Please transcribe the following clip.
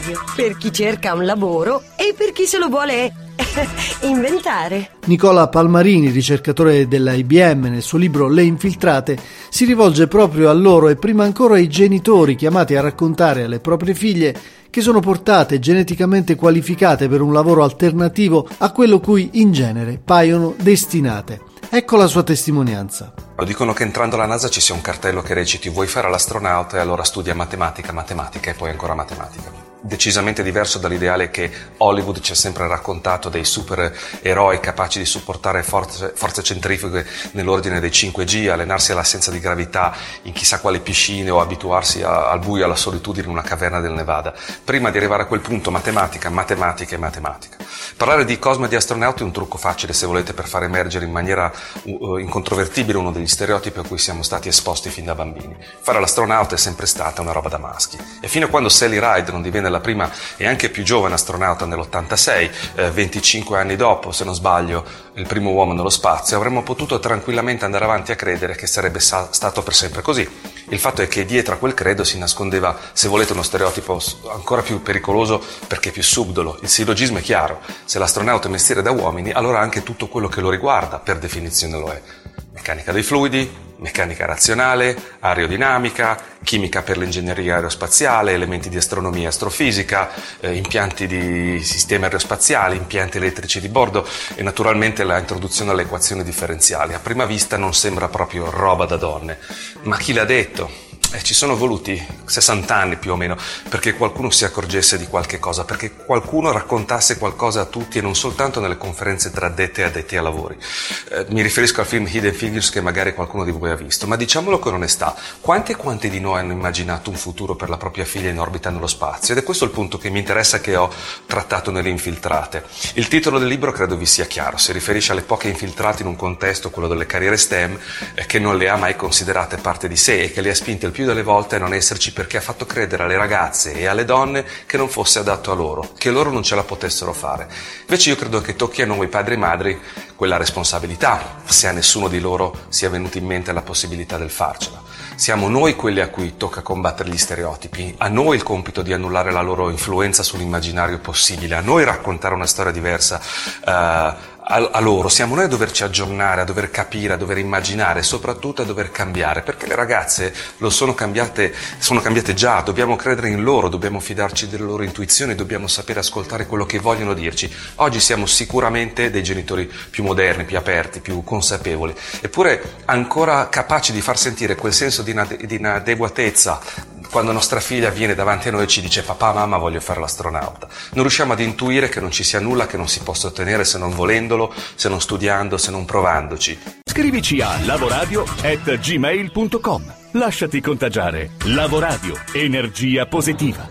radio, per chi cerca un lavoro e per chi se lo vuole inventare. Nicola Palmarini, ricercatore della IBM, nel suo libro Le infiltrate, si rivolge proprio a loro e prima ancora ai genitori chiamati a raccontare alle proprie figlie che sono portate geneticamente qualificate per un lavoro alternativo a quello cui in genere paiono destinate. Ecco la sua testimonianza. Dicono che entrando alla NASA ci sia un cartello che reciti vuoi fare l'astronauta e allora studia matematica, matematica e poi ancora matematica decisamente diverso dall'ideale che Hollywood ci ha sempre raccontato dei supereroi capaci di supportare forze, forze centrifughe nell'ordine dei 5G, allenarsi all'assenza di gravità in chissà quali piscine o abituarsi a, al buio alla solitudine in una caverna del Nevada. Prima di arrivare a quel punto, matematica, matematica e matematica. Parlare di cosmo e di astronauti è un trucco facile, se volete, per far emergere in maniera uh, incontrovertibile uno degli stereotipi a cui siamo stati esposti fin da bambini. Fare l'astronauta è sempre stata una roba da maschi. E fino a quando Sally Ride non divenne la prima e anche più giovane astronauta nell'86, eh, 25 anni dopo, se non sbaglio, il primo uomo nello spazio, avremmo potuto tranquillamente andare avanti a credere che sarebbe sa- stato per sempre così. Il fatto è che dietro a quel credo si nascondeva, se volete, uno stereotipo ancora più pericoloso perché più subdolo. Il sillogismo è chiaro, se l'astronauta è mestiere da uomini, allora anche tutto quello che lo riguarda, per definizione lo è. Meccanica dei fluidi, meccanica razionale, aerodinamica, chimica per l'ingegneria aerospaziale, elementi di astronomia e astrofisica, eh, impianti di sistemi aerospaziali, impianti elettrici di bordo e naturalmente la introduzione alle equazioni differenziali. A prima vista non sembra proprio roba da donne, ma chi l'ha detto? Eh, ci sono voluti 60 anni più o meno perché qualcuno si accorgesse di qualche cosa, perché qualcuno raccontasse qualcosa a tutti e non soltanto nelle conferenze tra addetti e addetti ai lavori. Eh, mi riferisco al film Hidden Figures che magari qualcuno di voi ha visto, ma diciamolo con onestà, quanti e quanti di noi hanno immaginato un futuro per la propria figlia in orbita nello spazio? Ed è questo il punto che mi interessa che ho trattato nelle infiltrate. Il titolo del libro credo vi sia chiaro, si riferisce alle poche infiltrate in un contesto, quello delle carriere STEM, eh, che non le ha mai considerate parte di sé e che le ha spinte il più più delle volte non esserci perché ha fatto credere alle ragazze e alle donne che non fosse adatto a loro, che loro non ce la potessero fare. Invece io credo che tocchi a noi padri e madri quella responsabilità, se a nessuno di loro sia venuta in mente la possibilità del farcela. Siamo noi quelli a cui tocca combattere gli stereotipi, a noi il compito di annullare la loro influenza sull'immaginario possibile, a noi raccontare una storia diversa. Uh, a, a, loro, siamo noi a doverci aggiornare, a dover capire, a dover immaginare soprattutto a dover cambiare, perché le ragazze lo sono cambiate, sono cambiate già, dobbiamo credere in loro, dobbiamo fidarci delle loro intuizioni, dobbiamo sapere ascoltare quello che vogliono dirci. Oggi siamo sicuramente dei genitori più moderni, più aperti, più consapevoli, eppure ancora capaci di far sentire quel senso di, di inadeguatezza quando nostra figlia viene davanti a noi e ci dice papà, mamma, voglio fare l'astronauta. Non riusciamo ad intuire che non ci sia nulla che non si possa ottenere se non volendolo, se non studiando, se non provandoci. Scrivici a lavoradio.gmail.com Lasciati contagiare. Lavoradio. Energia positiva.